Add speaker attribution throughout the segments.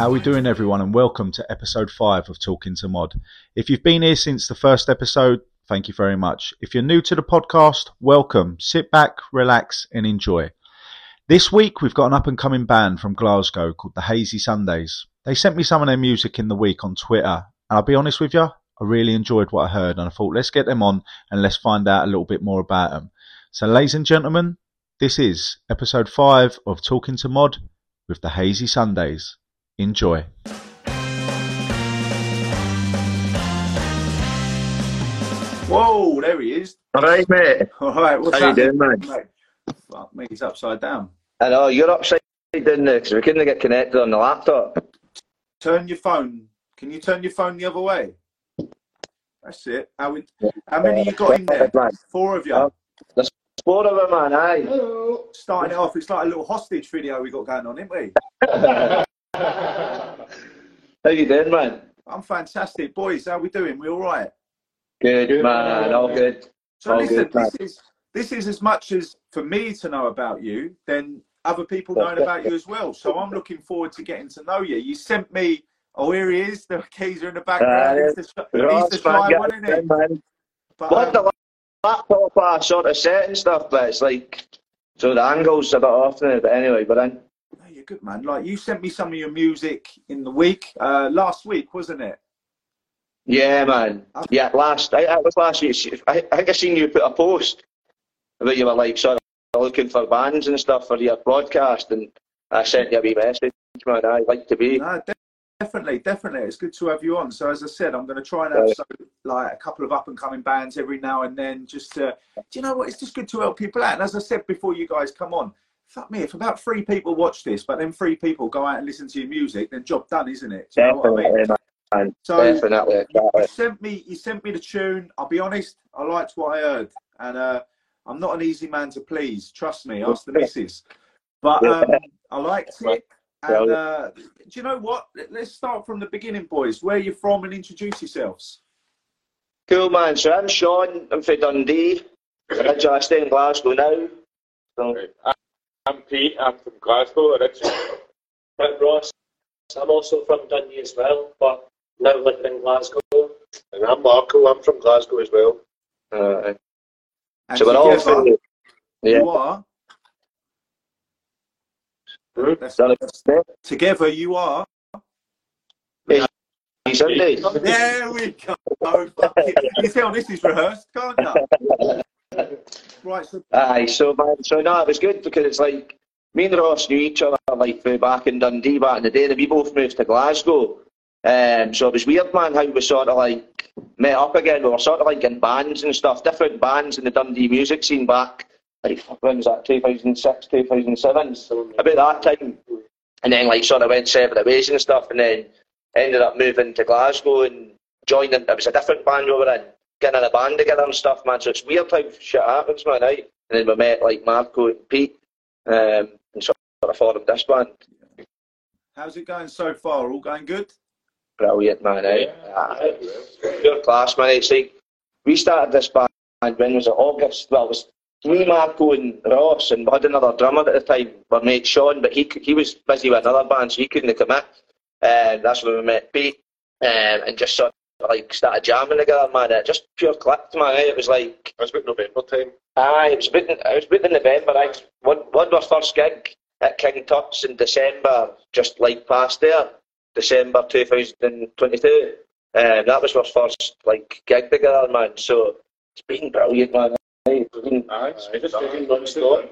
Speaker 1: How are we doing everyone and welcome to episode 5 of Talking to Mod. If you've been here since the first episode, thank you very much. If you're new to the podcast, welcome. Sit back, relax and enjoy. This week we've got an up and coming band from Glasgow called the Hazy Sundays. They sent me some of their music in the week on Twitter and I'll be honest with you, I really enjoyed what I heard and I thought let's get them on and let's find out a little bit more about them. So ladies and gentlemen, this is episode 5 of Talking to Mod with the Hazy Sundays. Enjoy. Whoa, there he is.
Speaker 2: All right, mate.
Speaker 1: All right, what's
Speaker 2: How you doing, man?
Speaker 1: Mate, fuck me, he's upside down.
Speaker 2: I know you're upside down there because we couldn't get connected on the laptop.
Speaker 1: Turn your phone. Can you turn your phone the other way? That's it. How, we, how many you got in there?
Speaker 2: Man.
Speaker 1: Four of you.
Speaker 2: Oh. Four of them, man. Aye.
Speaker 1: Starting it off, it's like a little hostage video we got going on, isn't we?
Speaker 2: How you doing, man?
Speaker 1: I'm fantastic. Boys, how are we doing? We all right?
Speaker 2: Good, man. All good.
Speaker 1: So
Speaker 2: All
Speaker 1: listen,
Speaker 2: good, man.
Speaker 1: this is this is as much as for me to know about you, then other people knowing about you as well. So I'm looking forward to getting to know you. You sent me. Oh, here he is. The keys are in the background.
Speaker 2: Uh,
Speaker 1: he's the, he's the shy one, isn't it?
Speaker 2: man.
Speaker 1: But,
Speaker 2: What
Speaker 1: um,
Speaker 2: the laptop I sort of set and stuff, but it's like so the angles a bit off now. But anyway, but then
Speaker 1: no, you're good, man. Like you sent me some of your music in the week, uh, last week, wasn't it?
Speaker 2: yeah, man. Yeah, last I, I was last week. I, I think I seen you put a post about you were like sort of looking for bands and stuff for your broadcast, and I sent you a wee message, man. I'd like to be.
Speaker 1: No, de- definitely, definitely. It's good to have you on. So as I said, I'm going to try and have so, like a couple of up and coming bands every now and then. Just to, do you know what? It's just good to help people out. And as I said before, you guys come on. Fuck me, if about three people watch this, but then three people go out and listen to your music, then job done, isn't it? Do you know what I mean?
Speaker 2: Man.
Speaker 1: So
Speaker 2: Definitely.
Speaker 1: you
Speaker 2: exactly.
Speaker 1: sent me, you sent me the tune. I'll be honest, I liked what I heard, and uh, I'm not an easy man to please. Trust me, ask the missus. But um, I liked it. And uh, do you know what? Let- Let's start from the beginning, boys. Where are you from, and introduce yourselves.
Speaker 2: Cool, man. So I'm Sean. I'm from Dundee. I just stay in Glasgow now. So,
Speaker 3: I'm Pete. I'm from Glasgow originally.
Speaker 4: I'm Ross. I'm also from Dundee as well, but now living in Glasgow.
Speaker 3: And I'm Marco. I'm from Glasgow as well.
Speaker 2: uh,
Speaker 1: And
Speaker 2: so we're all
Speaker 1: together,
Speaker 2: from. Yeah.
Speaker 1: you are.
Speaker 2: Hmm?
Speaker 1: That's-
Speaker 2: Done it.
Speaker 1: together, you are.
Speaker 2: Sunday.
Speaker 1: There we go. Fuck it. You tell this is rehearsed, can't you? Right. So
Speaker 2: Aye, so man, so no, it was good because it's like me and Ross knew each other like back in Dundee back in the day, and we both moved to Glasgow. Um, so it was weird, man, how we sort of like met up again. We were sort of like in bands and stuff, different bands in the Dundee music scene back. Like when was that? 2006, 2007, about that time. And then like sort of went separate ways and stuff, and then ended up moving to Glasgow and joining. It was a different band we were in, getting in a band together and stuff, man. So it's weird how shit happens, man. Right? And then we met like Marco and Pete, um, and sort of formed this band.
Speaker 1: how's it going so far? All going good?
Speaker 2: Brilliant, man. Right? Aye. Pure class, man. It's like we started this band when was it August? Well, it was me, Marco, and Ross, and we had another drummer at the time, my mate Sean, but he he was busy with another band, so he couldn't commit. And that's when we met Pete, um, and just sort of like started jamming together, man. It just pure clicked, man. It was like
Speaker 3: It was about November time.
Speaker 2: Aye, it was about in, it was about in November. I one one our first gig at King Tut's in December, just like past there, December two thousand twenty two. And that was our first like gig together, man. So it's been brilliant, man. Aye, It's been,
Speaker 3: Aye, it's
Speaker 4: Just
Speaker 3: been
Speaker 4: been
Speaker 3: non-stop.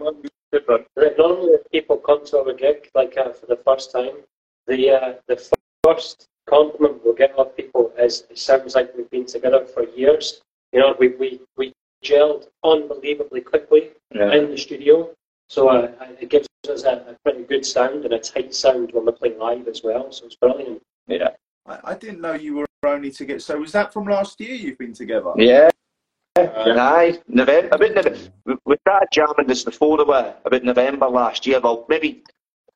Speaker 3: Good run.
Speaker 4: Normally, if people come to our gig like uh, for the first time, the uh, the first compliment we'll get off people is it sounds like we've been together for years. You know, we we, we gelled unbelievably quickly
Speaker 2: yeah.
Speaker 4: in the studio, so uh, it gives us a, a pretty good sound and a tight sound when we're playing live as well. So it's brilliant.
Speaker 2: yeah,
Speaker 1: I, I didn't know you were only together. So was that from last year? You've been together?
Speaker 2: yeah. And aye, November. About November, we we started jamming this before the we about November last year. Well, maybe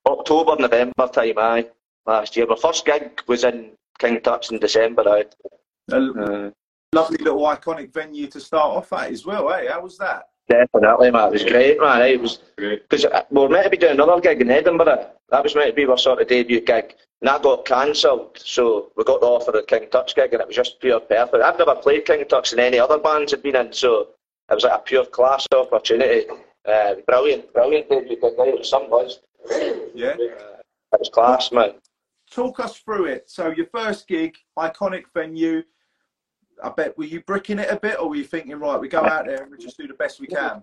Speaker 2: October, November time. Aye, last year. My first gig was in King Tut's in December.
Speaker 1: A
Speaker 2: Uh,
Speaker 1: lovely little iconic venue to start off at as well, eh? How was that?
Speaker 2: Definitely, man. It was great, man. It was because we were meant to be doing another gig in Edinburgh. That was meant to be our sort of debut gig, and that got cancelled. So we got the offer of King Tut's gig, and it was just pure perfect. I've never played King Tut's in any other bands had been in, so it was like a pure class opportunity. Uh, brilliant, brilliant debut gig. It was some buzz.
Speaker 1: Yeah.
Speaker 2: It was class, man.
Speaker 1: Talk us through it. So your first gig, iconic venue. I bet were you bricking it a bit, or were you thinking, right, we go out there and we just do the best we can?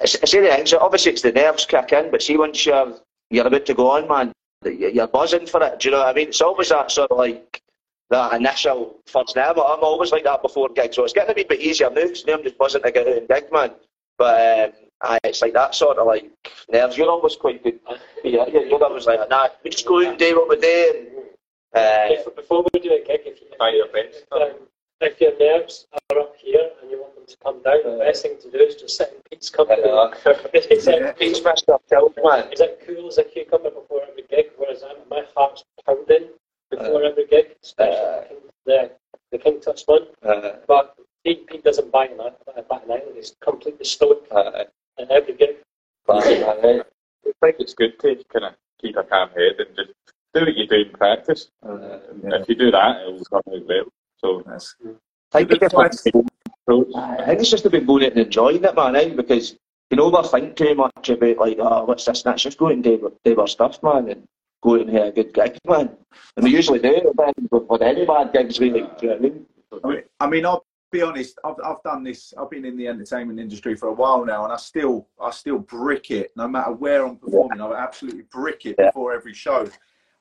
Speaker 2: It's, it's the thing, so obviously it's the nerves kick in, but see once you're you're about to go on, man, you're buzzing for it. Do you know what I mean? It's always that sort of like that initial first nerve. I'm always like that before gigs, so it's getting a bit easier now because now I'm just buzzing to get out and gig, man. But um, aye, it's like that sort of like nerves. You're always quite good. Yeah, you're, you're always like, nah, we just go out and do what we do. And, uh,
Speaker 4: If, before we do a gig, if, you,
Speaker 3: By your
Speaker 4: um, if your nerves are up here and you want them to come down, the best thing to do is just sit in Pete's company.
Speaker 2: Uh,
Speaker 4: is,
Speaker 1: Yeah.
Speaker 4: it,
Speaker 2: Pete's Mr. Tilt, man.
Speaker 4: is it cool as a cucumber before every gig? Whereas I'm, my heart's pounding before every gig, especially
Speaker 2: Uh.
Speaker 4: the, the King Tut's one.
Speaker 2: Uh,
Speaker 4: But Pete, Pete doesn't buy an, buy an island. He's completely stoic
Speaker 2: uh,
Speaker 4: in every gig.
Speaker 2: but, uh,
Speaker 3: I think it's good to kind of keep a calm head and just do what you do in practice.
Speaker 2: uh,
Speaker 3: And If you do that, it will come out well. So,
Speaker 1: That's
Speaker 2: I think it's
Speaker 1: advice.
Speaker 3: approach.
Speaker 2: I think it's just about going out and enjoying it, man, eh? because you know, overthink too much about, like, oh, what's this? And that's just go out and do, do our stuff, man, and go out and have a good gig, man. And we usually do it, man, with, with any bad gigs, really. Do you know what I mean?
Speaker 1: I mean, I mean, I'll be honest. I've I've done this. I've been in the entertainment industry for a while now, and I still I still brick it. No matter where I'm performing, I absolutely brick it
Speaker 2: Yeah.
Speaker 1: before every show.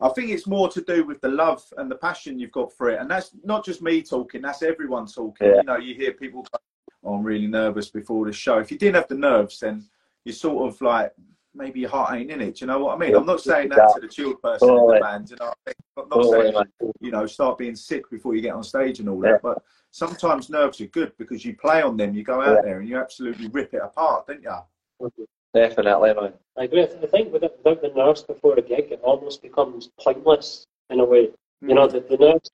Speaker 1: I think it's more to do with the love and the passion you've got for it, and that's not just me talking. That's everyone talking.
Speaker 2: Yeah.
Speaker 1: You know, you hear people. Go, oh, I'm really nervous before the show. If you didn't have the nerves, then you're sort of like maybe your heart ain't in it. Do you know what I mean? I'm not saying that to the chilled person in the band. You know, I'm not saying you know, start being sick before you get on stage and all
Speaker 2: Yeah.
Speaker 1: that. But sometimes nerves are good because you play on them, you go out
Speaker 2: Yeah.
Speaker 1: there and you absolutely rip it apart, don't you?
Speaker 2: Definitely, man.
Speaker 4: I agree. I think without, without the nerves before a gig, it almost becomes pointless in a way. You know, the, the nerves,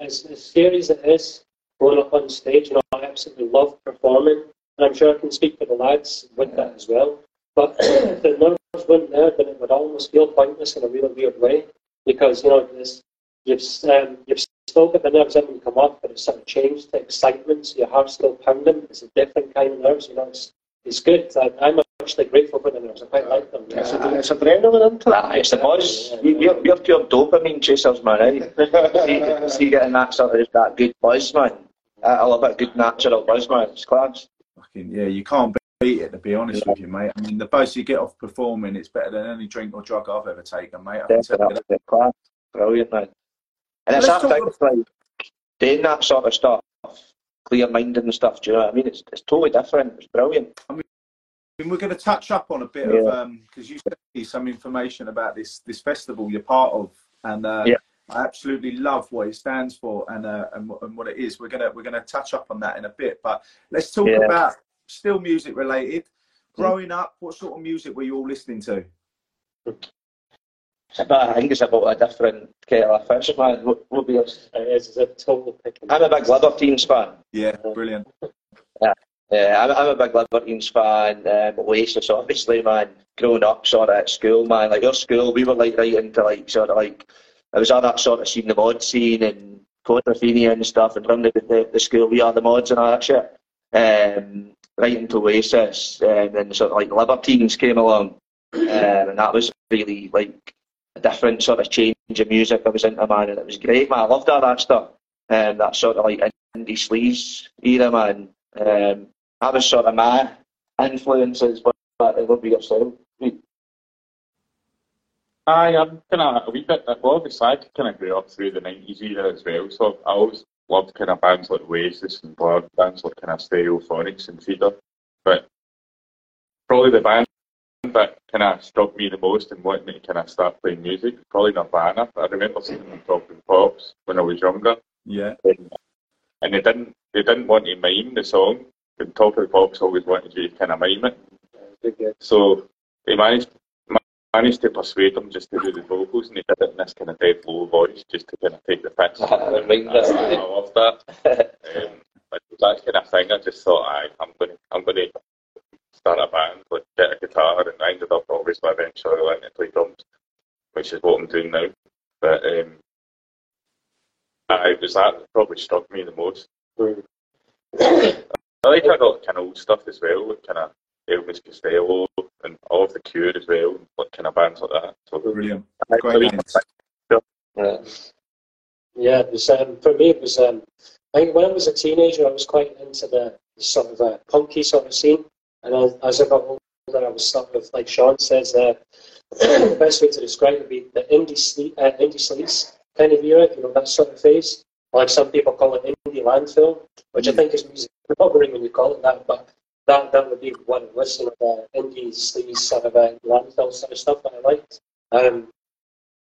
Speaker 4: as, as scary as it is, going up on stage, you know, I absolutely love performing. And I'm sure I can speak for the lads with that as well. But if the nerves weren't there, then it would almost feel pointless in a really weird way. Because, you know, this, you've, um, you've still got the nerves in when you come up, but it's sort of changed to excitement, so your heart's still pounding. It's a different kind of nerves, you know, it's, it's good. I, I'm actually grateful for the nerves. I quite like them.
Speaker 2: It's, it's adrenaline into that. It's the buzz. You- You're, you're pure dopamine chasers, man. Eh? see, see getting that sort of that good buzz, man. I I love it, good natural buzz, man. It's class.
Speaker 1: Fucking, yeah, you can't beat it, to be honest with you, mate. I mean, the buzz you get off performing, it's better than any drink or drug I've ever taken, mate. I can tell you that.
Speaker 2: Definitely class. Brilliant, man. And it's
Speaker 1: Let's
Speaker 2: that
Speaker 1: talk
Speaker 2: thing, like, doing that sort of stuff, clear minded and stuff, do you know what I mean? It's, it's totally different. It's brilliant.
Speaker 1: I mean, we're going to touch up on a bit
Speaker 2: Yeah.
Speaker 1: of um because you sent me some information about this this festival you're part of, and uh,
Speaker 2: Yeah.
Speaker 1: I absolutely love what it stands for and uh, and, what- and what it is. We're gonna we're gonna touch up on that in a bit, but let's talk
Speaker 2: Yeah.
Speaker 1: about still music related. Growing up, what sort of music were you all listening to?
Speaker 2: But I think it's about a different kettle of fish, man. What, what be us?
Speaker 4: It is it's a total picking.
Speaker 2: I'm a big Libertines fan.
Speaker 1: Yeah, brilliant.
Speaker 2: Yeah, I'm, I'm a big Libertines fan. Um, Oasis, obviously, man. Growing up, sort of at school, man. Like your school, we were like right into like sort of like I was on that sort of scene, the mod scene and Quadrophenia and stuff, and from the, the the school we are the mods and all that shit. Um, right into Oasis, and then sort of like Libertines came along, um, and that was really like a different sort of change of music I was into, man, and it was great, man. I loved all that stuff. Um, that sort of like indie sleaze era, man. Um, that was sort of my influences, but, but it would be yourself.
Speaker 3: Aye, I'm kind of a wee bit. Well, obviously, I kind of grew up through the 90s era as well, so I always loved kind of bands like Oasis and Blur, bands like kind of Stereophonics and Feeder. But probably the band that kind of struck me the most and wanted me to kind of start playing music was probably Nirvana. I remember seeing them talking pops when I was younger,
Speaker 1: Yeah,
Speaker 3: and they didn't they didn't want to mime the song. The Top of the Pops always wanted you to kind of mime it. So they managed managed to persuade them just to do the vocals, and they did it in this kind of dead low voice, just to kind of take the piss.
Speaker 2: I mind
Speaker 3: I,
Speaker 2: that.
Speaker 3: I loved that. Um, but that kind of thing. I just thought, I, I'm going to, I'm going to start a band, like get a guitar, and I ended up obviously eventually learning to play drums, which is what I'm doing now. But um, I, it was that that probably struck me the most. I like kind of kind of old stuff as well, like kind of Elvis Costello and all of the Cure as well, like kind of bands like that. So
Speaker 1: Brilliant.
Speaker 3: I
Speaker 1: Great
Speaker 3: really
Speaker 1: bands.
Speaker 2: Yeah.
Speaker 4: Yeah, it was, um, for me, it was. Um, I think when I was a teenager, I was quite into the sort of uh, punky sort of scene, and as, as I got older, I was sort with, like Sean says. Uh, the best way to describe it would be the indie sleaze, uh, indie sleaze kind of era, you know, that sort of phase. Like some people call it indie landfill, which I think is music recovery when you call it that, but that that would be what it was, you know, the indie sleaze sort of uh, landfill sort of stuff that I liked. Um,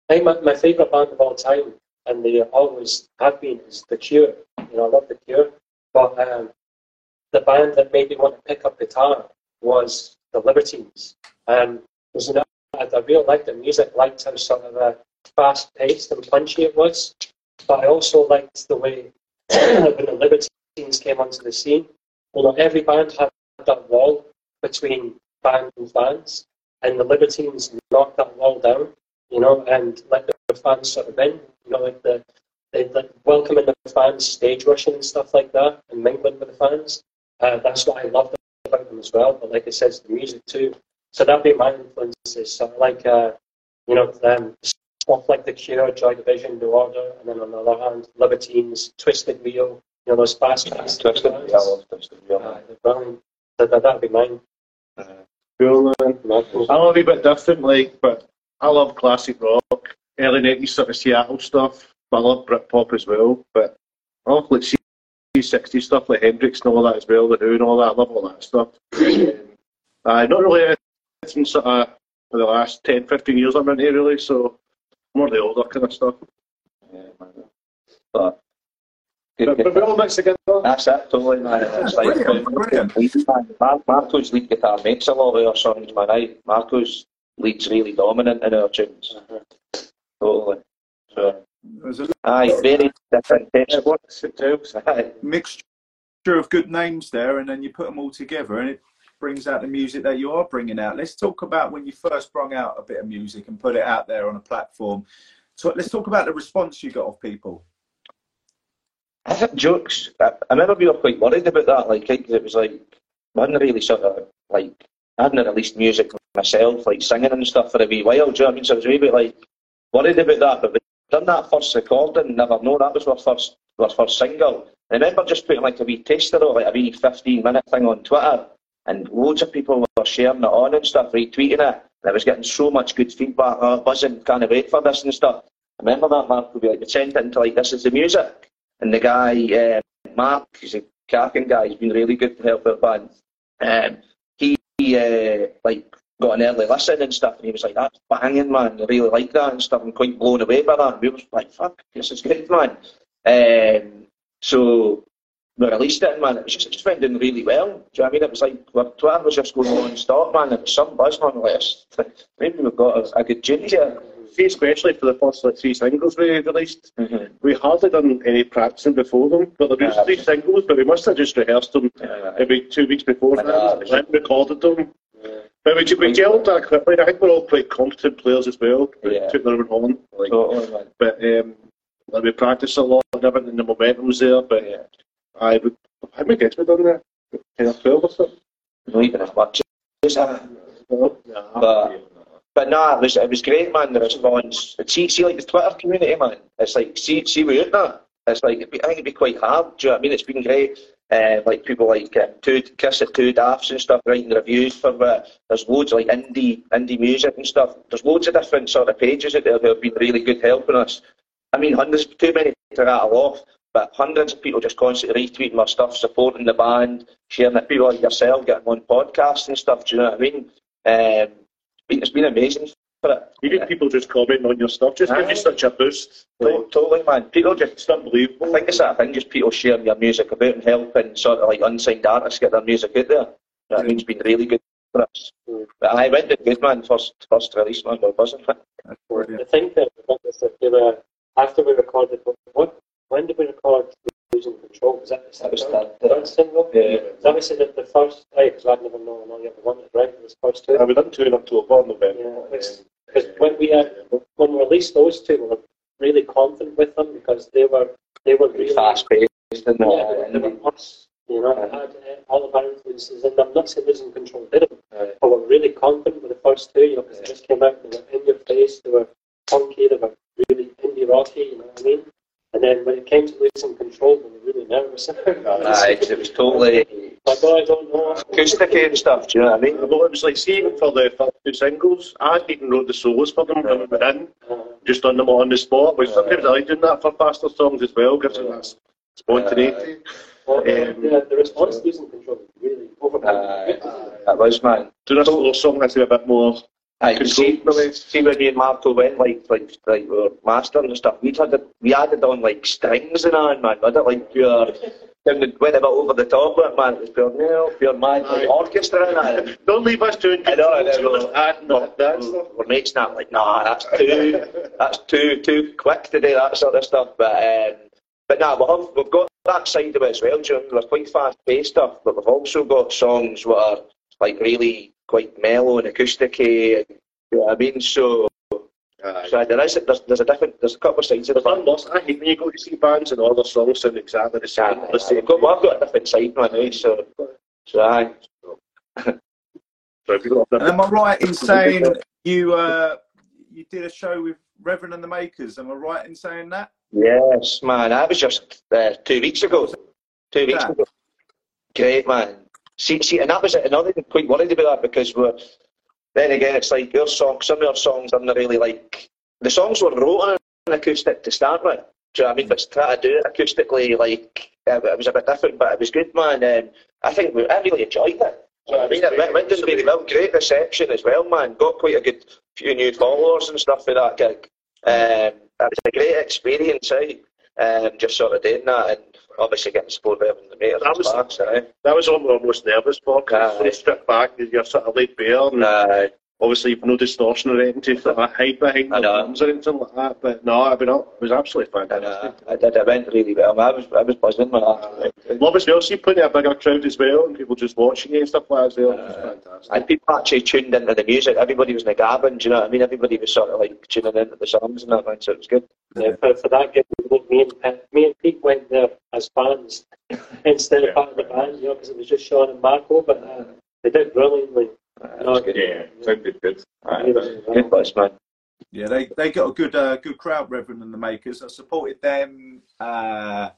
Speaker 4: I think my, my favourite band of all time, and they always have been, is The Cure. You know, I love The Cure. But um, the band that made me want to pick up guitar was The Libertines. Um, was an, I, I really liked the music, liked how sort of uh, fast paced and punchy it was. But I also liked the way when the Libertines came onto the scene, you know, every band had that wall between band and fans, and the Libertines knocked that wall down you know, and let the fans sort of in, you know, like the they like welcoming the fans, stage rushing and stuff like that, and mingling with the fans. Uh, that's what I loved about them as well. But like I said, it's the music too. So that'd be my influences. So I like, uh, you know, um, stuff like The Cure, Joy Division, New Order, and then on the other hand, Libertines, Twisted Wheel, you know, those fast paced
Speaker 2: Twisted, yeah, I love Twisted Wheel.
Speaker 4: Uh, they're brilliant. That, that, that'd be mine.
Speaker 5: Uh, Cool, man. I'm a wee bit different, like, but I love classic rock, early 90s sort of Seattle stuff, but I love Britpop as well. But I love like 60s stuff like Hendrix and all that as well, The Who and all that. I love all that stuff. um, uh, not really anything sort of for the last 10, 15 years I'm into really, so more the older kind of stuff.
Speaker 2: Yeah, man. But, good,
Speaker 5: But, but we all mix together.
Speaker 2: That's it, totally, man. It's like,
Speaker 1: Brilliant, brilliant.
Speaker 2: Mar- Marco's lead guitar makes a lot of our songs, man. I, Marco's lead's really dominant in our tunes. Totally. So,
Speaker 1: There's a
Speaker 2: aye, very different
Speaker 5: Yeah,
Speaker 2: taste.
Speaker 5: what's it tells?
Speaker 2: Aye.
Speaker 1: mixture of good names there, and then you put them all together, and it brings out the music that you are bringing out. Let's talk about when you first brought out a bit of music and put it out there on a platform. So let's talk about the response you got of people.
Speaker 2: I think jokes. I, I remember we were quite worried about that. Like, it was like, I hadn't really sort of like, I hadn't released music myself, like singing and stuff for a wee while. Do you know what I mean? So I was a wee bit like worried about that. But done that first recording. Never know that was our first, our first single. I remember just putting like a wee taster of like a wee 15 minute thing on Twitter, and loads of people were sharing it on and stuff, retweeting it. And I was getting so much good feedback. Oh, buzzing, can't wait for this and stuff. I remember that Mark would be like, we sent it into like, this is the music. And the guy, uh, Mark, he's a cracking guy, he's been really good to help our band. Um, he, he uh, like, got an early listen and stuff, and he was like, that's banging, man, I really like that and stuff. I'm quite blown away by that. And we were like, fuck, this is good, man. Um, so we released it, man. It was just, it just went really well. Do you know what I mean? It was like, Twitter was just going non-stop, man. It was some buzz. Like, maybe we've got a, a good tune here.
Speaker 5: See, especially for the first like three singles we released,
Speaker 2: Mm-hmm.
Speaker 5: we hardly done any practicing before them. But there was
Speaker 2: Yeah.
Speaker 5: three singles, but we must have just rehearsed them
Speaker 2: Yeah.
Speaker 5: every two weeks before that,
Speaker 2: know,
Speaker 5: and recorded them. But we, we gelled that quickly. I think we're all quite competent players as well. We
Speaker 2: Yeah.
Speaker 5: took their own on. Like,
Speaker 2: Totally, man.
Speaker 5: but um, like we practiced a lot and everything, the momentum was there. But
Speaker 2: Yeah.
Speaker 5: I would, how many gigs we done there? 10 or 12 or something?
Speaker 2: Not even as much.
Speaker 5: No.
Speaker 2: But- But nah, it was it was great, man. The response. See, see, like the Twitter community, man. It's like see, see, without that, it's like I think it'd be quite hard. Do you know what I mean? It's been great. Uh, like people like um, two Kiss at Two Daffs and stuff writing reviews for uh, there's loads of like indie indie music and stuff. There's loads of different sort of pages out there who have been really good helping us. I mean, hundreds, too many to rattle off, but hundreds of people just constantly retweeting our stuff, supporting the band, sharing it. People like yourself getting on podcasts and stuff. Do you know what I mean? Um, it's been amazing for it.
Speaker 5: Even people just commenting on your stuff just give
Speaker 2: Aye.
Speaker 5: you such a boost. Like,
Speaker 2: To- Totally, man. People just,
Speaker 5: it's unbelievable.
Speaker 2: I think it's that thing, just people sharing your music about and helping sort of like unsigned artists get their music out there. You know what I mean? It's been really good for us. But I went to good, man, first, first release, man, but wasn't it?
Speaker 1: That's brilliant.
Speaker 4: I think that what was that they were after we recorded what when did we record losing control? was that?
Speaker 2: That was
Speaker 4: third,
Speaker 2: third,
Speaker 4: third single?
Speaker 2: Yeah.
Speaker 4: So obviously the, the first, because I'd never known all the other one, right? It was first two.
Speaker 5: I we done two in October, November.
Speaker 4: Yeah, because when we had, when we released those two, we were really confident with them because they were they were really
Speaker 2: Fast paced and
Speaker 4: Yeah, they were us. You know, they had uh, all of our influences, and I'm not saying losing control did them, but we're really confident with the first two. You know, because they just came out, they were in your face, they were funky, they were really indie rocky. You know what I mean? And then when it came to losing control, we were really nervous.
Speaker 2: Aye, 'cause it was totally
Speaker 4: I don't know.
Speaker 2: acoustic and stuff, do you know what I mean?
Speaker 5: Well, it was like, see, for the first two singles, I even wrote the solos for them when we were in,
Speaker 4: Uh,
Speaker 5: just done them on the spot, which sometimes I like doing that for faster songs as well, gives it that spontaneity.
Speaker 4: well,
Speaker 5: Um,
Speaker 4: the, the response to losing control was really overwhelming.
Speaker 2: that was, man.
Speaker 5: Doing a solo song be a bit more Control,
Speaker 2: see, see when me and Marco went like like like we were mastering and stuff, we had we added on like strings and on man. Had it like pure then we went a bit over the top it, man. It was pure no, pure mad like orchestra and that.
Speaker 5: Don't leave us doing
Speaker 2: I know, I know.
Speaker 5: adding that, that stuff.
Speaker 2: we're mates now like, nah, that's too that's too too quick to do that sort of stuff. But um, but nah, we have, we've got that side of it as well. Know, We're quite fast paced stuff, but we've also got songs that are like really quite mellow and acousticy. And, you know what I mean? So,
Speaker 5: Aye.
Speaker 2: so there is there's, there's a different there's a couple of sides of the
Speaker 5: There's
Speaker 2: band.
Speaker 5: lots. I hate when you go to see bands and all their songs sound exactly the same.
Speaker 2: Yeah,
Speaker 5: the same.
Speaker 2: we've got, well, I've got a different side now, eh, so so aye.
Speaker 5: So people
Speaker 1: And am I right in saying you uh, you did a show with Reverend and the Makers? Am I right in saying that?
Speaker 2: Yes, man. That was just uh, two weeks ago. Two weeks
Speaker 1: Yeah.
Speaker 2: ago. Great, man. See, see, and that was it. Another thing quite worried about that because we're then again, it's like your songs. Some of your songs are not really like the songs were wrote on an acoustic to start with. Do you know what I mean? But try to do it acoustically, like uh, it was a bit different, but it was good, man. Um, I think we, I really enjoyed it. What I mean? It went, went really well. Great reception as well, man. Got quite a good few new followers and stuff for that gig. Um, it was a great experience, eh? Um, just sort of doing that and obviously getting support of the meters
Speaker 5: That was-
Speaker 2: back, so, eh?
Speaker 5: That was what we were most nervous for. Cause
Speaker 2: Aye.
Speaker 5: they strip back, you're sort of laid bare, and
Speaker 2: Nah,
Speaker 5: obviously you've no distortion or anything to sort of hide behind the
Speaker 2: know.
Speaker 5: drums or anything like that. But no, I mean, it was absolutely
Speaker 2: and, uh,
Speaker 5: fantastic.
Speaker 2: I did. It went really well. I was, I was buzzing with that.
Speaker 5: Love as well, see plenty of bigger crowd as well, and people just watching you and stuff like that as well. It was
Speaker 2: Uh,
Speaker 5: fantastic.
Speaker 2: And people actually tuned into the music. Everybody was in the cabin, do you know what I mean? Everybody was sort of like tuning into the songs and that, man, so it was good.
Speaker 4: Yeah, for, for that gig, me and Pete, me and Pete went there as fans instead of part of the band, you know, because it was just Sean and Marco, but uh, they did brilliantly.
Speaker 2: Uh, it was good.
Speaker 3: Yeah, sounded good. Aye.
Speaker 2: Good buzz, man.
Speaker 1: Yeah, they they got a good uh, good crowd, Reverend and the Makers. I supported them uh,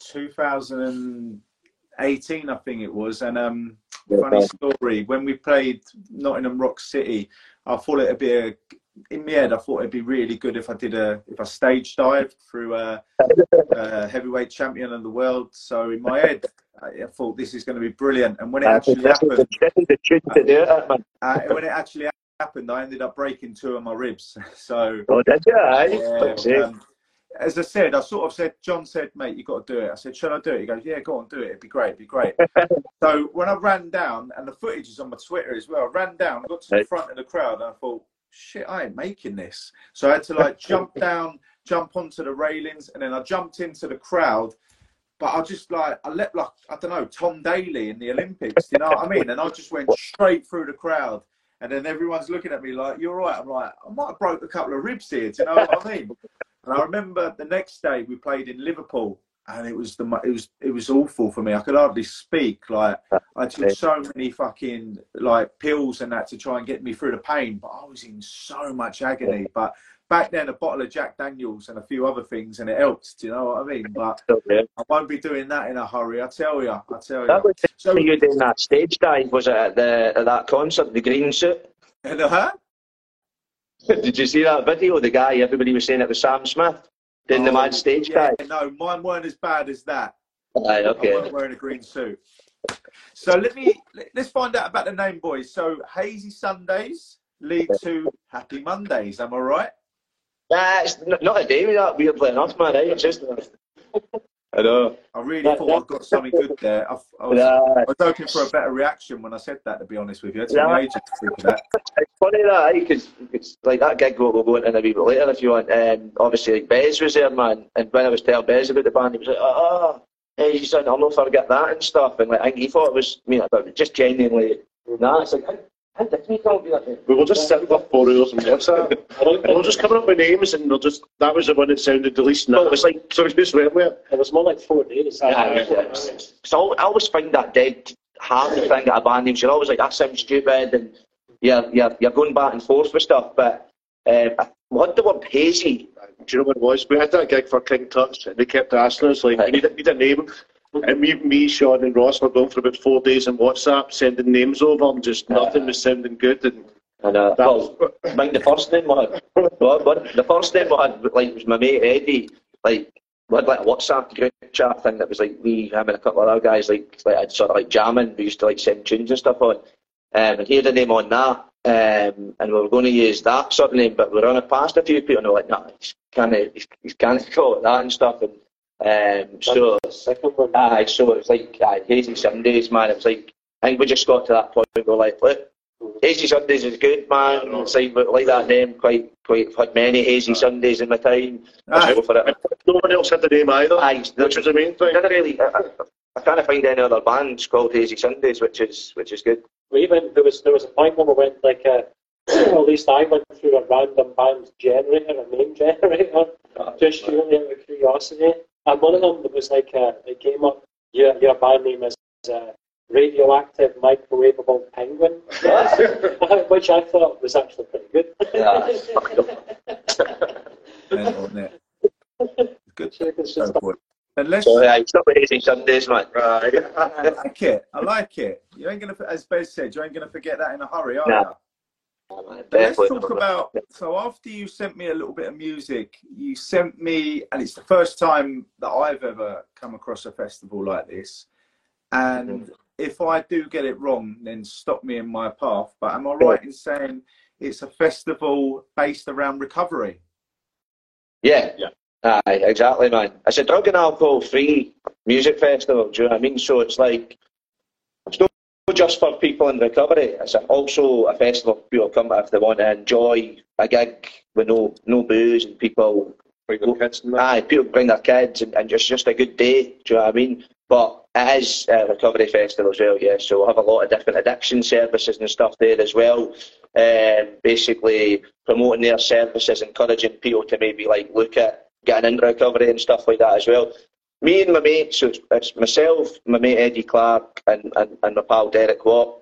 Speaker 1: 2018, I think it was. And um, funny story, when we played Nottingham Rock City, I thought it'd be a in my head. I thought it'd be really good if I did a if I stage dive through a, a heavyweight champion of the world. So in my head, I, I thought this is going to be brilliant. And when it actually happened,
Speaker 2: the, this is the tune to do it, man.
Speaker 1: uh, when it actually happened, I ended up breaking two of my ribs. So
Speaker 2: Oh, you?
Speaker 1: Yeah, um, as I said, I sort of said, John said, mate, you've got to do it. I said, shall I do it? He goes, yeah, go on, do it. It'd be great, it'd be great. so when I ran down, and the footage is on my Twitter as well, I ran down, got to the front of the crowd, and I thought, shit, I ain't making this. So I had to like jump down, jump onto the railings, and then I jumped into the crowd. But I just like, I let like, I don't know, Tom Daley in the Olympics, you know what I mean? And I just went straight through the crowd. And then everyone's looking at me like, you're right. I'm like, I might have broke a couple of ribs here. Do you know what I mean? And I remember the next day we played in Liverpool, and it was the it was it was awful for me. I could hardly speak. Like I took so many fucking like pills and that to try and get me through the pain, but I was in so much agony. But back then, a bottle of Jack Daniels and a few other things, and it helped. Do you know what I mean? But. I won't be doing that in a hurry. I tell you. I tell you.
Speaker 2: That
Speaker 1: you.
Speaker 2: was
Speaker 1: So
Speaker 2: you doing that stage dive, was it at, the, at that concert, the green suit?
Speaker 1: and huh?
Speaker 2: Did you see that video? The guy, everybody was saying it was Sam Smith doing the
Speaker 1: Oh,
Speaker 2: mad stage
Speaker 1: yeah. No, mine weren't as bad as that. I
Speaker 2: okay.
Speaker 1: weren't wearing a green suit. So let me let- let's find out about the name, boys. So Hazy Sundays lead to Happy Mondays. Am I right?
Speaker 2: Nah, it's not a day with that, weirdly enough, man. eh? It's just. I know.
Speaker 1: I really
Speaker 4: That-
Speaker 1: thought I got something good there. I, I, was, I was hoping for a better reaction when I said that. To be honest with you, it's
Speaker 2: Yeah.
Speaker 1: my agent to think of that.
Speaker 2: it's funny that, because it's like that gig we'll, go into a wee bit later if you want. Um, obviously, like Bez was there, man, and when I was telling Bez about the band, he was like, "Ah, Hazy Sunday, I'll not forget that and stuff. And like, I think he thought it was, I mean, I thought it just genuinely, nah, it's like, how, how did we call it?
Speaker 5: We were just sitting for four hours and WhatsApp. and we were just coming up with names and we're just, that was the one that sounded the least
Speaker 2: No, it was like,
Speaker 5: So we just went with it.
Speaker 4: It was more like four days.
Speaker 2: so I always find that dead hard to think at a band names. You're always like, that sounds stupid, and you're, you're, you're going back and forth with stuff. But um, what the word hazy?
Speaker 5: Do you know what it was? We had that gig for King Tut's and they kept asking us, like, we need, a- need a name. And me, me, Sean and Ross were going for about four days on WhatsApp, sending names over and just nothing was sounding good. And
Speaker 2: And uh,
Speaker 5: that
Speaker 2: well,
Speaker 5: was,
Speaker 2: I the first name we had, what, the first name we had, like, was my mate Eddie. Like, we had like a WhatsApp group chat thing that was like me, him, and a couple of other guys, like, like I'd sort of like jamming. We used to like send tunes and stuff on. Um, and he had a name on that. Um, and we were going to use that sort of name, but we were running past a few people and they were like, nah, he's kind of, he's, he's of call it that and stuff. And um, so,
Speaker 4: second one.
Speaker 2: aye, so it was like, aye, Hazy Sundays, man. It was like, I think we just got to that point where we were like, look, Hazy Sundays is good, man. It's like, like that name, quite, quite, I've had many Hazy Sundays in my time. Let's go for it.
Speaker 5: no one else had the name either,
Speaker 2: Aye,
Speaker 5: which was the main
Speaker 2: I
Speaker 5: thing.
Speaker 2: didn't really, I, I, I can't find any other bands called Hazy Sundays, which is, which is good.
Speaker 4: We even there was there was a point when we went like uh, at least I went through a random band generator, a name generator, just purely out of curiosity. And one of them that was like uh, it came up. Your your band name is uh, Radioactive Microwavable Penguin, which I thought was actually pretty good.
Speaker 2: Yeah.
Speaker 1: Mental, it? Good.
Speaker 4: It's
Speaker 1: So
Speaker 4: just-
Speaker 1: good. Unless
Speaker 2: So, yeah, it's not Hazy Sundays, man.
Speaker 1: I like it. I like it. You ain't gonna, as Bez said, you ain't gonna forget that in a hurry, are
Speaker 2: No.
Speaker 1: you? But let's talk about. So after you sent me a little bit of music, you sent me, and it's the first time that I've ever come across a festival like this. And mm-hmm. if I do get it wrong, then stop me in my path. But am I right in saying it's a festival based around recovery?
Speaker 2: Yeah.
Speaker 3: Yeah.
Speaker 2: Aye, exactly, man. It's a drug and alcohol free music festival, do you know what I mean? So it's like, it's not just for people in recovery, it's also a festival people come if they want to enjoy a gig with no no booze and people,
Speaker 5: Like the kids and that.
Speaker 2: aye, people bring their kids and, and just, just a good day, do you know what I mean? But it is a recovery festival as well, yeah, so we'll have a lot of different addiction services and stuff there as well. Um, basically promoting their services, encouraging people to maybe like look at getting into recovery and stuff like that as well. Me and my mates, so it's, myself, my mate Eddie Clark, and, and, and my pal Derek Watt.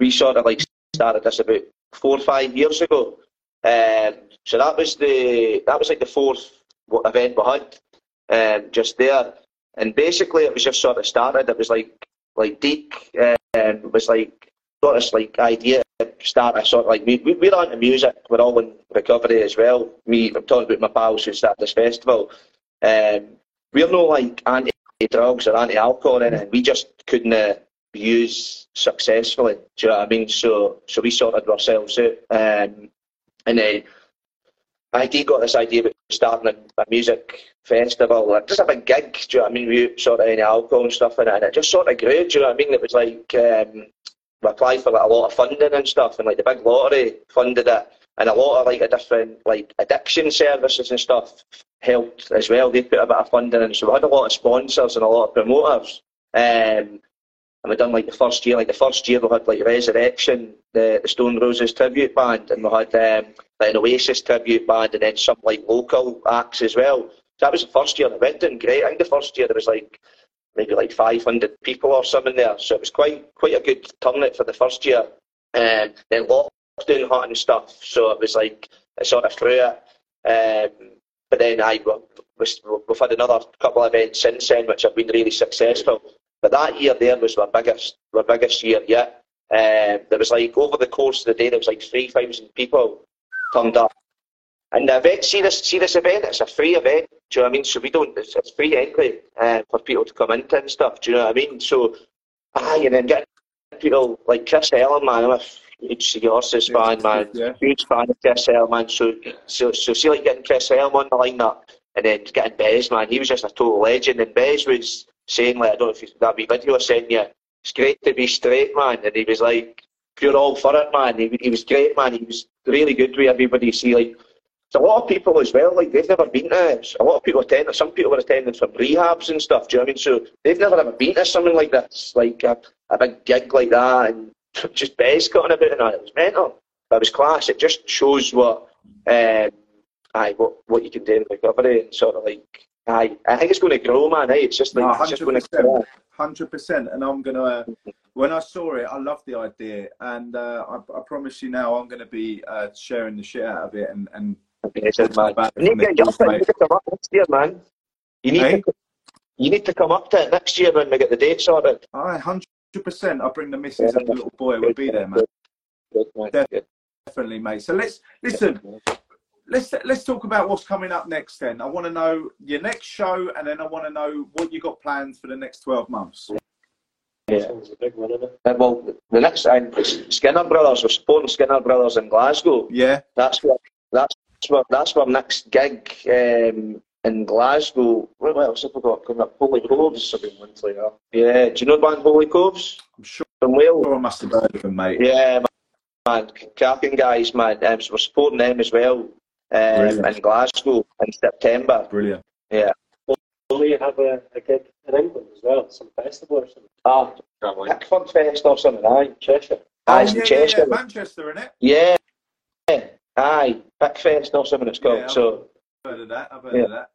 Speaker 2: We sort of like started this about four or five years ago. Um, so that was the that was like the fourth event we had um, just there, and basically it was just sort of started. It was like like Deke um, was like got this like idea start a sort of like we, we- we're into music. We're all in recovery as well. Me, I'm talking about my pals who started this festival. Um, we're no like anti drugs or anti alcohol or anything. We just couldn't uh, use successfully. Do you know what I mean? So so we sorted ourselves out. Um, and then ID got this idea about starting a, a music festival, like just a big gig, do you know what I mean? We sort of any alcohol and stuff in it, and it just sort of grew, do you know what I mean? It was like um, we applied for like a lot of funding and stuff, and like the big lottery funded it, and a lot of like a different like addiction services and stuff helped as well. They put a bit of funding in, so we had a lot of sponsors and a lot of promoters. Um, and we done like the first year, like the first year we had like Resurrection, the, the Stone Roses tribute band, and we had um, like an Oasis tribute band, and then some like local acts as well. So that was the first year, it went doing great. I think the first year there was like maybe like 500 people or something there, so it was quite quite a good turnout for the first year. And then lockdown hit and stuff, so it was like I sort of through it. Um, but then I we've, had another couple of events since then, which have been really successful. But that year there was my biggest, my biggest year yet. Um, there was like over the course of the day, there was like three thousand people turned up. And the event, see this, see this event, it's a free event. Do you know what I mean? So we don't, it's, it's free entry uh, for people to come into and stuff. Do you know what I mean? So, aye, and then getting people like Chris Helme, man, I'm a huge Seahorses fan, man.
Speaker 1: Yeah.
Speaker 2: Huge fan of Chris man. So, so, so see, like getting Chris Helme on the lineup and then getting Bez, man. He was just a total legend. And Bez was saying, like, I don't know if you, that wee video I sent you, it's great to be straight, man. And he was like, you're all for it, man. He, he was great, man. He was really good with everybody. See, like, a lot of people as well, like they've never been to it. A lot of people attend Some people were attending some rehabs and stuff, do you know what I mean? So they've never ever been to something like this, like a, a big gig like that, and just Bez cutting about it. It was mental. But it was class. It just shows what, um, aye, what, what you can do in recovery and sort of like, aye, I think it's going to grow, man. Aye, it's just like,
Speaker 1: No,
Speaker 2: it's just going to grow.
Speaker 1: Hundred percent, and I'm gonna. Uh, when I saw it, I loved the idea, and uh, I, I promise you now, I'm gonna be uh, sharing the shit out of it, and and
Speaker 2: Amazing, man. You need to get you need to come up next year, man. You need,
Speaker 1: Hey?
Speaker 2: to, you need to come up to it next year when we get the date sorted.
Speaker 1: I hundred percent. I bring the missus and the little boy. We'll be there, man.
Speaker 2: Good, man.
Speaker 1: Def-
Speaker 2: Good.
Speaker 1: Definitely, mate. So let's listen. Let's let's talk about what's coming up next. Then I want to know your next show, and then I want to know what you got planned for the next twelve months.
Speaker 2: Yeah.
Speaker 4: Sounds a big one.
Speaker 2: Uh, well, the next uh, Skinner Brothers, we're supporting Skinner Brothers in Glasgow.
Speaker 1: Yeah,
Speaker 2: That's what that's what that's our next gig um, in Glasgow. What else have we got coming up? Holy Coves.
Speaker 5: Something months like that.
Speaker 2: Yeah, do you know the band Holy Coves
Speaker 1: I'm sure
Speaker 2: from Wales?
Speaker 1: I must have heard of them, mate.
Speaker 2: Yeah, man, cracking guys, man. Um, so we're supporting them as well um, in Glasgow in September.
Speaker 1: Brilliant. Yeah.
Speaker 4: Will you have a, a gig in England as well? Some festival or something?
Speaker 2: Ah,
Speaker 3: Can't.
Speaker 2: Pickford Fest or something, aye.
Speaker 4: Cheshire.
Speaker 2: Aye,
Speaker 1: oh,
Speaker 2: it's in
Speaker 1: yeah, yeah,
Speaker 2: Cheshire.
Speaker 1: yeah, Manchester, innit?
Speaker 2: Yeah, aye, Pickfest or something it's called.
Speaker 1: Yeah.
Speaker 2: So,
Speaker 1: I've heard of that. I've heard
Speaker 2: Yeah.
Speaker 1: of that.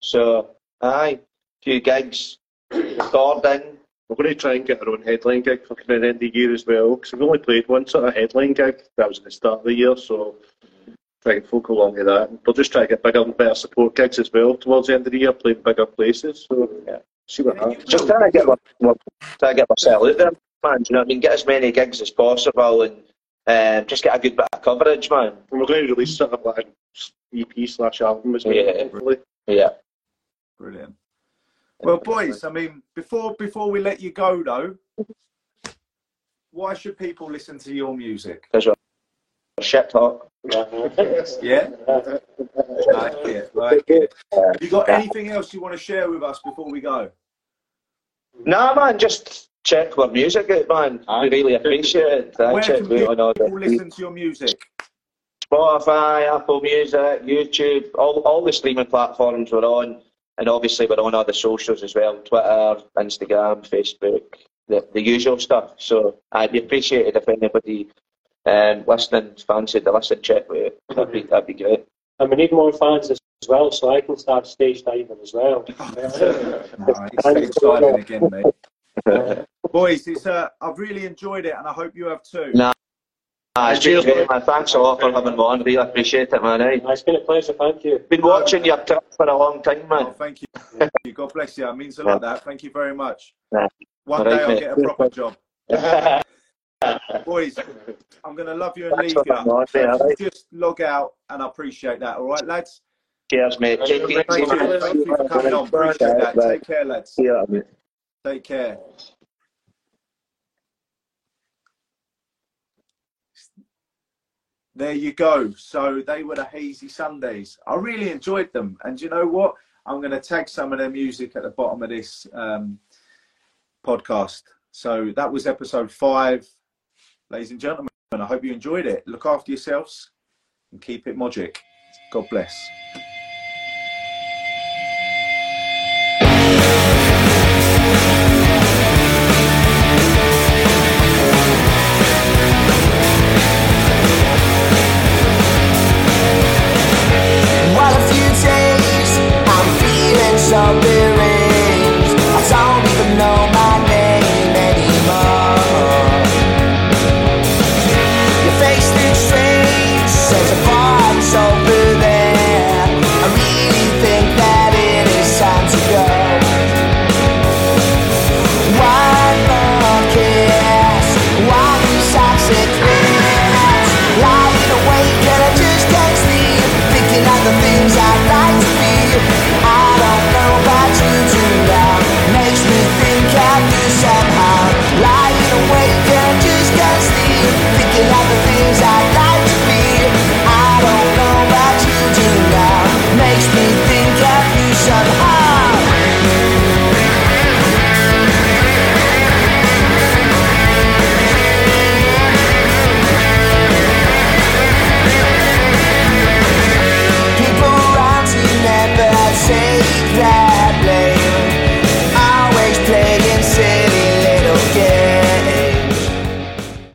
Speaker 2: So, aye, few gigs, recording.
Speaker 5: We're going to try and get our own headline gig for kind of the end of the year as well, because we've only played one sort of headline gig. That was at the start of the year, so try and folk along to that. We'll just try to get bigger and better support gigs as well towards the end of the year, playing bigger places. So
Speaker 2: Yeah.
Speaker 5: see what happens.
Speaker 2: Just trying to get my, my trying to get myself out there, man. You know what I mean? Get as many gigs as possible and um, just get a good bit of coverage, man.
Speaker 5: And we're going to release sort of like an EP slash album as well.
Speaker 2: Yeah.
Speaker 5: hopefully.
Speaker 2: Yeah.
Speaker 1: Brilliant. Well, boys, I mean, before before we let you go though, why should people listen to your music?
Speaker 2: Shit talk.
Speaker 1: Yeah, like it, like it. Have you got anything else you want to share with us before we go?
Speaker 2: Nah, man, just check our music out, man. We really appreciate it. I
Speaker 1: Where
Speaker 2: check
Speaker 1: can people listen to your music?
Speaker 2: Spotify, Apple Music, YouTube, all, all the streaming platforms we're on. And obviously we're on other socials as well, Twitter, Instagram, Facebook, the, the usual stuff. So I'd be appreciated if anybody um, listening fancied to listen, check with it. That'd be, that'd be great.
Speaker 4: And we need more fans as well, so I can start stage diving as well.
Speaker 1: Nice. Exciting again, mate. Boys, it's uh, I've really enjoyed it, and I hope you have too.
Speaker 2: No. It's been
Speaker 5: Cheers,
Speaker 2: great,
Speaker 5: man.
Speaker 2: man. Thanks a lot for having me on. Really appreciate it, man. Eh?
Speaker 4: It's been a pleasure, thank you.
Speaker 2: Been watching your trip for a long time,
Speaker 1: Oh, thank you. Thank you. God bless you. It means a lot. That. Thank you very much.
Speaker 2: Yeah.
Speaker 1: One
Speaker 2: All
Speaker 1: day I'll
Speaker 2: mate.
Speaker 1: get a proper job. Boys, I'm going to love you and
Speaker 2: Thanks
Speaker 1: leave
Speaker 2: for having me
Speaker 1: you.
Speaker 2: on, mate. All right.
Speaker 1: Just log out, and I appreciate that. All right, lads.
Speaker 2: Cheers, mate. Take
Speaker 1: Thank you. Thank you for coming on. Appreciate that. Take care, lads.
Speaker 2: See you.
Speaker 1: Take care. There you go. So they were the Hazy Sundays. I really enjoyed them. And you know what? I'm going to tag some of their music at the bottom of this um, podcast. So that was episode five. Ladies and gentlemen, I hope you enjoyed it. Look after yourselves and keep it magic. God bless.